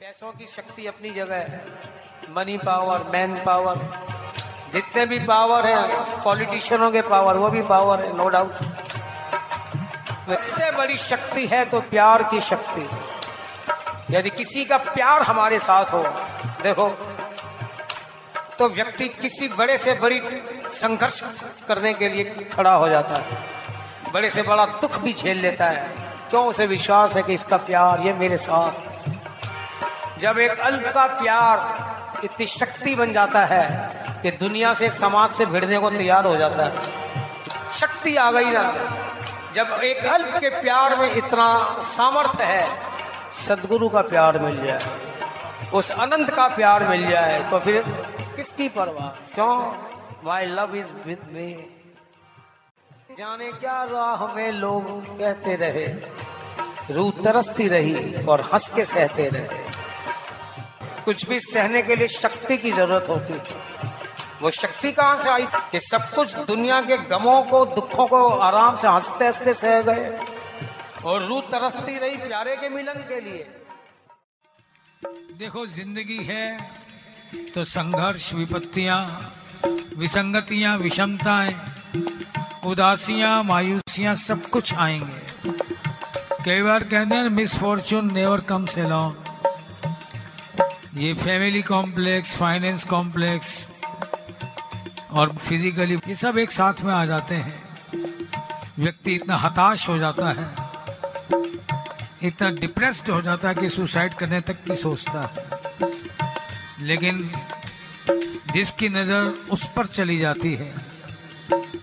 पैसों की शक्ति अपनी जगह है। मनी पावर मैन पावर जितने भी पावर है पॉलिटिशियनों के पावर वो भी पावर है नो डाउट इससे बड़ी शक्ति है तो प्यार की शक्ति। यदि किसी का प्यार हमारे साथ हो, देखो तो व्यक्ति किसी बड़े से बड़ी संघर्ष करने के लिए खड़ा हो जाता है। बड़े से बड़ा दुख भी झेल लेता है। क्यों? उसे विश्वास है कि इसका प्यार ये मेरे साथ जब एक अल्प का प्यार इतनी शक्ति बन जाता है कि दुनिया से, समाज से भिड़ने को तैयार हो जाता है। शक्ति आ गई ना। जब एक अल्प के प्यार में इतना सामर्थ्य है, सदगुरु का प्यार मिल जाए, उस अनंत का प्यार मिल जाए तो फिर किसकी परवाह? क्यों? My love is with me जाने क्या राह में लोग कहते रहे रू तरसती रही और हंस के सहते रहे। कुछ भी सहने के लिए शक्ति की ज़रूरत होती है। वो शक्ति कहाँ से आई? कि सब कुछ दुनिया के गमों को, दुखों को आराम से हँसते हँसते सह गए और रू तरसती रही प्यारे के मिलन के लिए। देखो, ज़िंदगी है तो संघर्ष, विपत्तियाँ, विसंगतियाँ, विषमताएँ, उदासियाँ, मायूसियाँ सब कुछ आएँगे। कई बार कहते हैं miss fortune never comes along ये फैमिली कॉम्प्लेक्स फाइनेंस कॉम्प्लेक्स और फिजिकली ये सब एक साथ में आ जाते हैं। व्यक्ति इतना हताश हो जाता है, इतना डिप्रेस्ड हो जाता है कि सुसाइड करने तक की सोचता है। लेकिन जिसकी नज़र उस पर चली जाती है,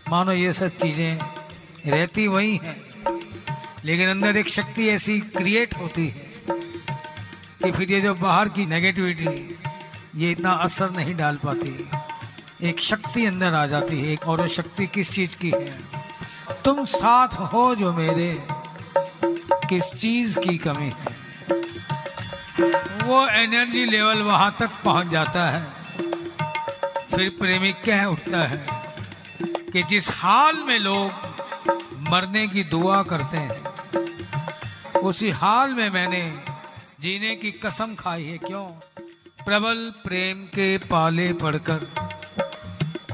मानो ये सब चीज़ें रहती वही हैं, लेकिन अंदर एक शक्ति ऐसी क्रिएट होती है। कि फिर ये जो बाहर की नेगेटिविटी ये इतना असर नहीं डाल पाती। एक शक्ति अंदर आ जाती है, एक और वो शक्ति किस चीज़ की है? तुम साथ हो जो मेरे, किस चीज़ की कमी है? वो एनर्जी लेवल वहाँ तक पहुँच जाता है। फिर प्रेमी कह उठता है कि जिस हाल में लोग मरने की दुआ करते हैं, उसी हाल में मैंने जीने की कसम खाई है क्यों? प्रबल प्रेम के पाले पड़कर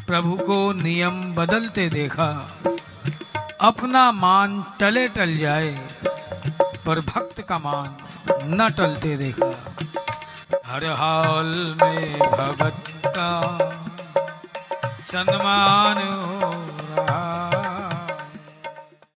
प्रभु को नियम बदलते देखा। अपना मान टले टल जाए, पर भक्त का मान न टलते देखा। हर हाल में भगत का सम्मान हो